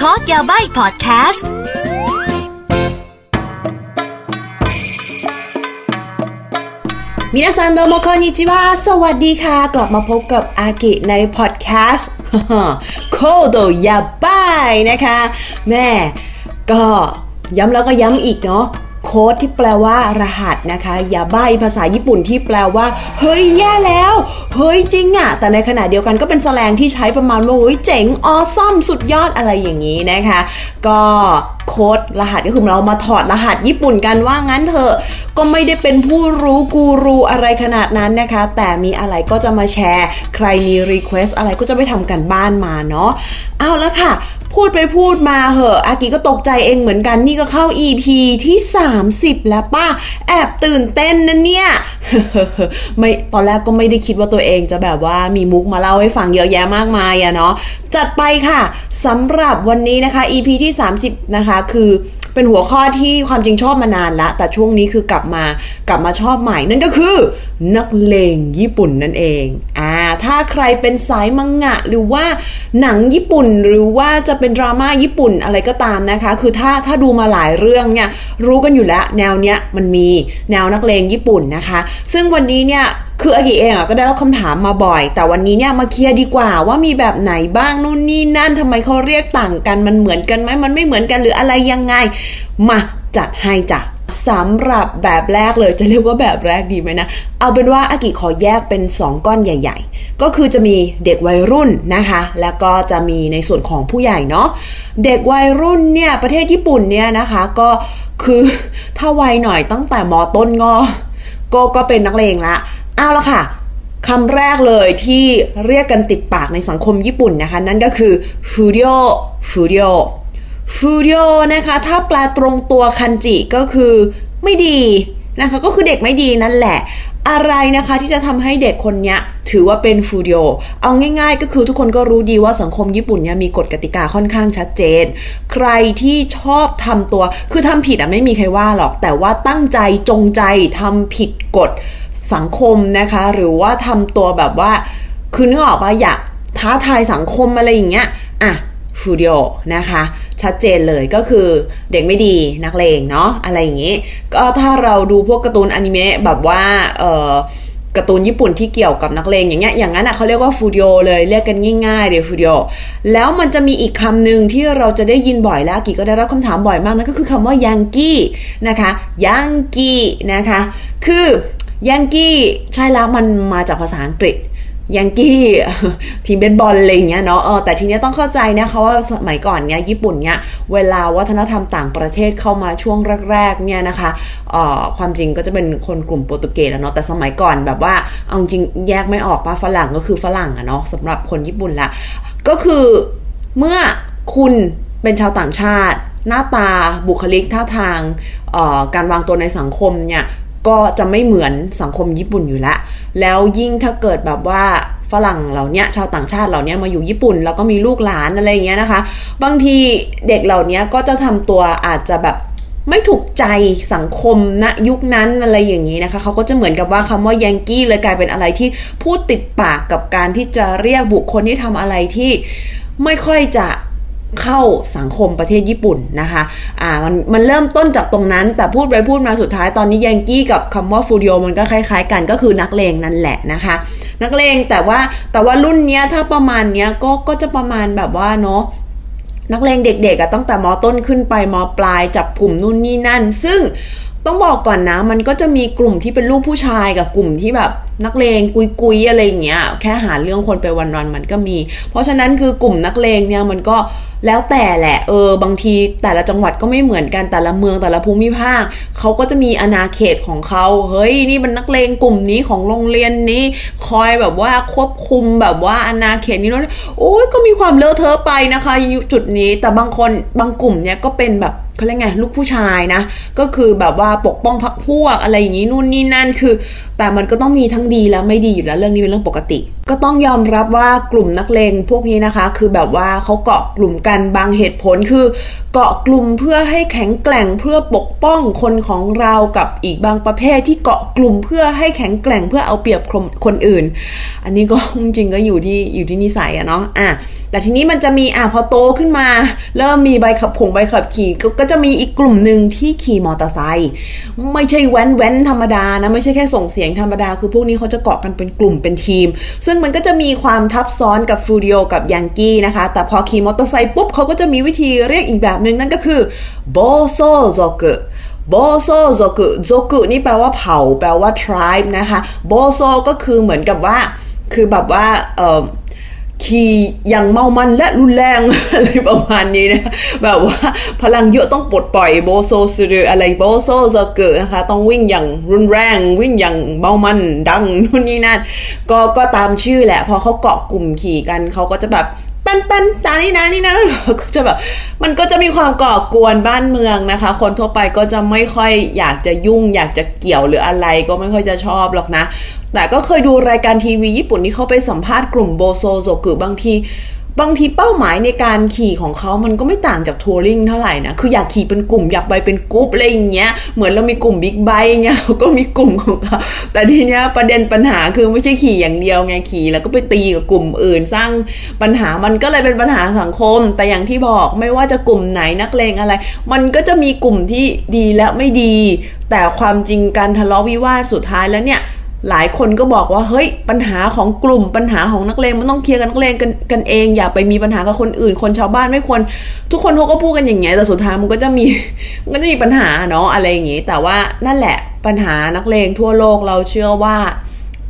Code Yabaii พอดแคสต์ みなさんどうもこんにちは สวัสดีค่ะ กลับมาพบกับอากิในพอดแคสต์ Code Yabaii นะคะ แม่ก็ย้ำแล้วก็ย้ำอีกเนาะ โค้ดที่แปลว่ารหัสนะคะ やばいภาษาญี่ปุ่นที่แปลว่า เฮ้ยแย่แล้ว เฮ้ยจริงอะแต่ในขณะเดียวกันก็เป็นสแลงที่ใช้ประมาณว่าเฮ้ยเจ๋ง awesome สุดยอดอะไรอย่างนี้นะคะ ก็โค้ดรหัสก็คือเรามาถอดรหัสญี่ปุ่นกันว่างั้นเถอะก็ไม่ได้เป็นผู้รู้กูรูอะไรขนาดนั้นนะคะ แต่มีอะไรก็จะมาแชร์ ใครมี request อะไรก็จะไปทำการบ้านมาเนาะเอาละค่ะ พูดไปพูดมาเหอะ อากิก็ตกใจเองเหมือนกันนี่ก็เข้า EP ที่ 30 แล้วป้าแอบตื่นเต้นนะเนี่ยไม่ตอนแรกก็ไม่ได้คิดว่าตัวเองจะแบบว่ามีมุกมาเล่าให้ฟังเยอะแยะมากมายอะเนาะจัดไปค่ะสำหรับวันนี้นะคะ EP ที่ 30 นะคะ คือเป็นหัวข้อที่ความจริงชอบมานานละ แต่ช่วงนี้คือกลับมากลับมาชอบใหม่นั่นก็คือ นักเลงญี่ปุ่นนั่นเองอ่า ถ้าใครเป็นสายมังงะ หรือว่าหนังญี่ปุ่น หรือว่าจะเป็นดราม่าญี่ปุ่นอะไรก็ตามนะคะ คือถ้าถ้าดูมาหลายเรื่องเนี่ยรู้กันอยู่แล้ว แนวเนี้ยมันมีแนวนักเลงญี่ปุ่นนะคะ ซึ่งวันนี้เนี่ยคืออากิเองอะก็ได้รับคำถามมาบ่อย แต่วันนี้เนี่ยมาเคลียร์ดีกว่าว่ามีแบบไหนบ้างนู่นนี่นั่นทำไมเขาเรียกต่างกันมันเหมือนกันไหมมันไม่เหมือนกันหรืออะไรยังไง มาจัดให้จ้ะ สำหรับแบบแรกเลยจะเรียกว่าแบบแรกดีไหมนะ เอาเป็นว่าอากิขอแยกเป็น 2 ก้อนใหญ่ ๆ ก็คือจะมีเด็กวัยรุ่นนะคะ แล้วก็จะมีในส่วนของผู้ใหญ่เนาะเด็กวัยรุ่นเนี่ยประเทศญี่ปุ่นเนี่ยนะคะก็คือถ้าวัยหน่อยตั้งแต่มต้นก็ก็ก็เป็นนักเลงละเอาละค่ะคำแรกเลยที่เรียกกันติดปากในสังคมญี่ปุ่นนะคะ นั่นก็คือ不良 不良 不良 นะคะ ถ้าแปลตรงตัวคันจิก็คือไม่ดีนะคะ ก็คือเด็กไม่ดีนั่นแหละ อะไรนะคะที่จะทำให้เด็กคนนี้ถือว่าเป็น不良 เอาง่าย ๆ ก็คือทุกคนก็รู้ดีว่าสังคมญี่ปุ่นเนี่ยมีกฎกติกาค่อนข้างชัดเจน ใครที่ชอบทำตัว คือทำผิดอะไม่มีใครว่าหรอก แต่ว่าตั้งใจจงใจทำผิดกฎสังคมนะคะ หรือว่าทำตัวแบบว่า คือนึกออกว่าอยากท้าทายสังคมอะไรอย่างเงี้ย อะฟูดิโอนะคะ ชัดเจนเลยก็คือเด็กไม่ดีนักเลงเนาะอะไรอย่างงี้ ก็ถ้าเราดูพวกการ์ตูนอนิเมะแบบว่าเออการ์ตูนญี่ปุ่นที่เกี่ยวกับนักเลงอย่างเงี้ยอย่างนั้นอะเขาเรียกว่าฟูดิโอเลยเรียกกันง่ายๆเดี๋ยวฟูดิโอแล้วมันจะมีอีกคำหนึ่งที่เราจะได้ยินบ่อยแล้วกีก็ได้รับคำถามบ่อยมากนั่นก็คือคำว่ายังกี้นะคะยังกี้นะคะ คือยังกี้ใช่แล้วมันมาจากภาษาอังกฤษ ยังกี้ทีมเบสบอลอะไรอย่างเงี้ยเนาะเออแต่ทีนี้ต้องเข้าใจนะคะว่าสมัยก่อนเนี้ยญี่ปุ่นเนี้ยเวลาวัฒนธรรมต่างประเทศเข้ามาช่วงแรกๆเนี่ยนะคะเอ่อความจริงก็จะเป็นคนกลุ่มโปรตุเกสเนาะแต่สมัยก่อนแบบว่าเอาจริงแยกไม่ออกป่ะฝรั่งก็คือฝรั่งอะเนาะสำหรับคนญี่ปุ่นละก็คือเมื่อคุณเป็นชาวต่างชาติ หน้าตาบุคลิกท่าทางการวางตัวในสังคมเนี่ยก็จะไม่เหมือนสังคมญี่ปุ่นอยู่แล้ว แล้วยิ่งถ้าเกิดแบบว่าฝรั่งเหล่านี้ชาวต่างชาติเหล่านี้มาอยู่ญี่ปุ่น แล้วก็มีลูกหลานอะไรอย่างเงี้ยนะคะ บางทีเด็กเหล่านี้ก็จะทำตัวอาจจะแบบไม่ถูกใจสังคมณนะยุคนั้นอะไรอย่างนี้นะคะเขาก็จะเหมือนกับว่าคำว่ายังกี้เลยกลายเป็นอะไรที่พูดติดปากกับการที่จะเรียกบุคคลที่ทำอะไรที่ไม่ค่อยจะ เข้าสังคมประเทศญี่ปุ่นนะคะอ่ามันมันเริ่มต้นจากตรงนั้น แต่พูดไปพูดมาสุดท้ายตอนนี้ยังกี้กับคำว่าฟูดิโอมันก็คล้าย ๆ กันก็คือนักเลงนั่นแหละนะคะ นักเลงแต่ว่าแต่ว่ารุ่นเนี้ยถ้าประมาณเนี้ยก็ก็จะประมาณแบบว่าเนาะนักเลงเด็กๆอะตั้งแต่มอต้นขึ้นไปมอปลายจับกลุ่มนู่นนี่นั่น ซึ่ง ต้องบอกก่อนนะ มันก็จะมีกลุ่มที่เป็นลูกผู้ชายกับกลุ่มที่แบบนักเลงกุยกุยอะไรอย่างเงี้ยแค่หาเรื่องคนไปวันๆมันก็มี เพราะฉะนั้นคือกลุ่มนักเลงเนี่ยมันก็แล้วแต่แหละเออบางทีแต่ละจังหวัดก็ไม่เหมือนกันแต่ละเมืองแต่ละภูมิภาคเขาก็จะมีอาณาเขตของเขาเฮ้ยนี่มันนักเลงกลุ่มนี้ของโรงเรียนนี้ คอยแบบว่าควบคุมแบบว่าอาณาเขตนี้นู้นโอ้ยก็มีความเลอะเทอะไปนะคะ จุดนี้แต่บางคนบางกลุ่มเนี่ยก็เป็นแบบ เขาเรียกไงลูกผู้ชายนะ ก็คือแบบว่าปกป้องพรรคพวกอะไรอย่างนี้นู่นนี่นั่นคือ แต่มันก็ต้องมีทั้งดีและไม่ดีอยู่แล้วเรื่องนี้เป็นเรื่องปกติ ก็ต้องยอมรับว่ากลุ่มนักเลงพวกนี้นะคะ คือแบบว่าเขาเกาะกลุ่มกันบางเหตุผลคือ เกาะกลุ่มเพื่อให้แข็งแกร่งเพื่อปกป้องคนของเรากับอีกบางประเภทที่เกาะกลุ่มเพื่อให้แข็งแกร่งเพื่อเอาเปรียบคนอื่น อันนี้ก็จริงก็อยู่ที่อยู่ที่นิสัยอะเนาะอะ แต่ทีนี้มันจะมีอะพอโตขึ้นมา เริ่มมีใบขับผงใบขับขี่ก็จะมีอีกกลุ่มหนึ่งที่ขี่มอเตอร์ไซค์ไม่ใช่แว้นแว้นธรรมดานะไม่ใช่แค่ส่งเสียงธรรมดา คือพวกนี้เขาจะเกาะกันเป็นกลุ่มเป็นทีม ซึ่งมันก็จะมีความทับซ้อนกับ不良 กับ ヤンキー นะคะ แต่พอขี่มอเตอร์ไซค์ปุ๊บเขาก็จะมีวิธีเรียกอีกแบบหนึ่งนั่นก็คือ暴走族暴走族 族 นี่แปลว่าเผ่า แปลว่า tribe นะคะ 暴走 ก็คือเหมือนกับว่า คือแบบว่าเออ ขี่อย่างเมามันและรุนแรงอะไรประมาณนี้นะแบบว่าพลังเยอะต้องปลดปล่อย暴走する อะไร 暴走族 นะคะต้องวิ่งอย่างรุนแรง วิ่งอย่างเมามันดังนู่นนี่นั่นก็ก็ตามชื่อแหละพอเขาเกาะกลุ่มขี่กันเขาก็จะแบบ ปันปันตานี่นะนี่นะก็จะแบบมันก็จะมีความก่อกวนบ้านเมืองนะคะ คนทั่วไปก็จะไม่ค่อยอยากจะยุ่ง อยากจะเกี่ยวหรืออะไรก็ไม่ค่อยจะชอบหรอกนะ แต่ก็เคยดูรายการทีวีญี่ปุ่นที่เขาไปสัมภาษณ์กลุ่ม 暴走族 บางที บางทีเป้าหมายในการขี่ของเขามันก็ไม่ต่างจาก touring เท่าไหร่นะ คืออยากขี่เป็นกลุ่มอยากไปเป็นกรุ๊ปอะไรอย่างเงี้ย เหมือนเรามีกลุ่มบิ๊กไบค์เงี้ยเขาก็มีกลุ่มของเขา แต่ทีเนี้ยประเด็นปัญหาคือไม่ใช่ขี่อย่างเดียวไงขี่ แล้วก็ไปตีกับกลุ่มอื่นสร้างปัญหา มันก็เลยเป็นปัญหาสังคม แต่อย่างที่บอกไม่ว่าจะกลุ่มไหนนักเลงอะไร มันก็จะมีกลุ่มที่ดีและไม่ดี แต่ความจริงการทะเลาะวิวาทสุดท้ายแล้วเนี่ย หลายคนก็บอกว่าเฮ้ยปัญหาของกลุ่มปัญหาของนักเลงมันต้องเคลียร์กันนักเลงกันกันเอง อย่าไปมีปัญหากับคนอื่น คนชาวบ้านไม่ควร ทุกคนเขาก็พูดกันอย่างเงี้ยแต่สุดท้ายมันก็จะมีมันก็จะมีปัญหาเนาะอะไรอย่างงี้ แต่ว่านั่นแหละปัญหานักเลงทั่วโลกเราเชื่อว่า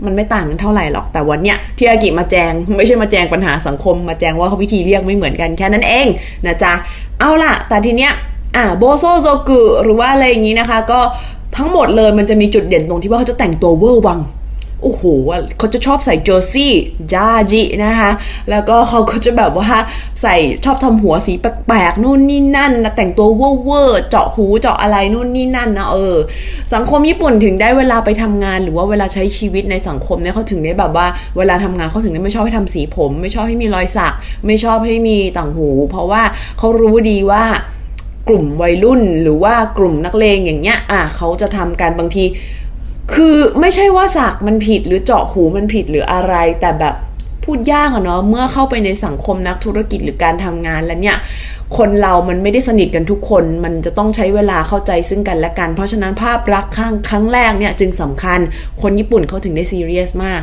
มันไม่ต่างกันเท่าไหร่หรอกแต่วันเนี้ยที่อากิมาแจงไม่ใช่มาแจงปัญหาสังคม มาแจงว่าเขาวิธีเรียกไม่เหมือนกันแค่นั้นเองนะจ๊ะเอาล่ะ แต่ทีเนี้ยอ่า 暴走族 หรือว่าอะไรอย่างงี้นะคะ ก็ ทั้งหมดเลยมันจะมีจุดเด่นตรงที่ว่าเขาจะแต่งตัวเวอร์วังโอ้โหเขาจะชอบใส่เจอร์ซี่จาจินะคะ แล้วก็เขาก็จะแบบว่าใส่ชอบทำหัวสีแปลกๆนู่นนี่นั่นนะแต่งตัวเวอร์เจาะหูเจาะอะไรนู่นนี่นั่นนะเออ สังคมญี่ปุ่นถึงได้เวลาไปทำงาน หรือว่าเวลาใช้ชีวิตในสังคมเนี่ยเขาถึงได้แบบว่า เวลาทำงานเขาถึงได้ไม่ชอบให้ทำสีผม ไม่ชอบให้มีรอยสัก ไม่ชอบให้มีต่างหู เพราะว่าเขารู้ดีว่า กลุ่มวัยรุ่นหรือว่ากลุ่มนักเลงอย่างเงี้ยอะเขาจะทำการบางที คือไม่ใช่ว่าสักมันผิดหรือเจาะหูมันผิดหรืออะไร แต่แบบพูดยากอะเนาะเมื่อเข้าไปในสังคมนักธุรกิจหรือการทำงานแล้วเนี่ยคนเรามันไม่ได้สนิทกันทุกคน มันจะต้องใช้เวลาเข้าใจซึ่งกันและกัน เพราะฉะนั้นภาพลักษณ์ข้างครั้งแรกเนี่ยจึงสำคัญ คนญี่ปุ่นเขาถึงได้ซีเรียสมาก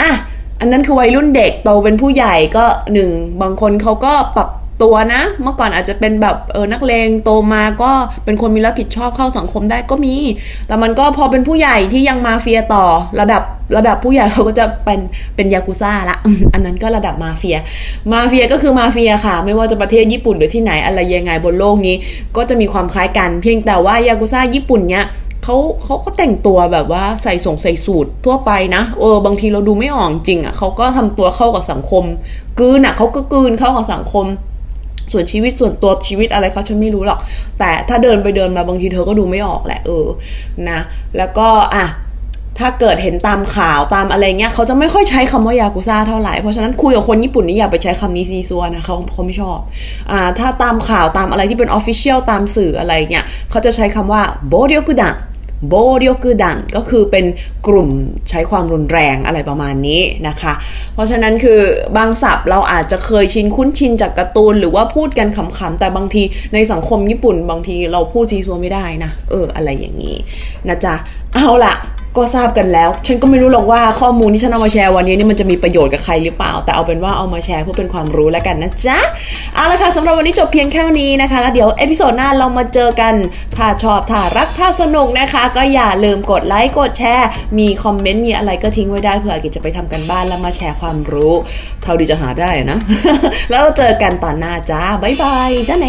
อะ อันนั้นคือวัยรุ่นเด็กโตเป็นผู้ใหญ่ก็หนึ่งบางคนเขาก็ปรับ ตัวนะ เมื่อก่อนอาจจะเป็นแบบเออนักเลงโตมาก็เป็นคนมีรับผิดชอบเข้าสังคมได้ก็มี แต่มันก็พอเป็นผู้ใหญ่ที่ยังมาเฟียต่อระดับระดับผู้ใหญ่เขาก็จะเป็นเป็นยากุซ่าละ อันนั้นก็ระดับมาเฟีย มาเฟียก็คือมาเฟียค่ะ ไม่ว่าจะประเทศญี่ปุ่นหรือที่ไหนอะไรยังไงบนโลกนี้ ก็จะมีความคล้ายกัน เพียงแต่ว่ายากุซ่าญี่ปุ่นเนี้ยเขาเขาก็แต่งตัวแบบว่าใส่ส่งใส่สูตรทั่วไปนะ เออบางทีเราดูไม่ออกจริงอะ่ะเขาก็ทำตัวเข้ากับสังคมกืนอะ่ะเขาก็กืนเข้ากับสังคม ส่วนชีวิตส่วนตัวชีวิตอะไรเขาฉันไม่รู้หรอก แต่ถ้าเดินไปเดินมาบางทีเธอก็ดูไม่ออกแหละเออนะ แล้วก็อะถ้าเกิดเห็นตามข่าวตามอะไรเงี้ยเขาจะไม่ค่อยใช้คำว่ายากุซ่าเท่าไหร่ เพราะฉะนั้นคุยกับคนญี่ปุ่นนี่อย่าไปใช้คำนี้ซี้ซั้วนะเขาเขาไม่ชอบอ่าถ้าตามข่าวตามอะไรที่เป็น official ตามสื่ออะไรเงี้ยเขาจะใช้คำว่า暴力団 暴力団 ก็คือเป็นกลุ่มใช้ความรุนแรงอะไรประมาณนี้นะคะ เพราะฉะนั้นคือบางศัพท์เราอาจจะเคยชินคุ้นชินจากการ์ตูน หรือว่าพูดกันขำๆแต่บางทีในสังคมญี่ปุ่น บางทีเราพูดซี้ซั้วไม่ได้นะ เอออะไรอย่างนี้นะจ๊ะเอาละ ก็ทราบกันแล้ว ฉันก็ไม่รู้หรอกว่าข้อมูลที่ฉันเอามาแชร์วันนี้นี่มันจะมีประโยชน์กับใครหรือเปล่า แต่เอาเป็นว่าเอามาแชร์เพื่อเป็นความรู้แล้วกันนะจ๊ะ เอาละค่ะสำหรับวันนี้จบเพียงแค่นี้นะคะแล้วเดี๋ยว episode หน้าเรามาเจอกัน ถ้าชอบ ถ้ารัก ถ้าสนุกนะคะ ก็อย่าลืมกดไลค์ กดแชร์ มีคอมเมนต์ มีอะไรก็ทิ้งไว้ได้เผื่ออากิจะไปทำการบ้านแล้วมาแชร์ความรู้ เท่าที่จะหาได้นะ แล้วเราเจอกันตอนหน้าจ้าบ๊ายบาย じゃあね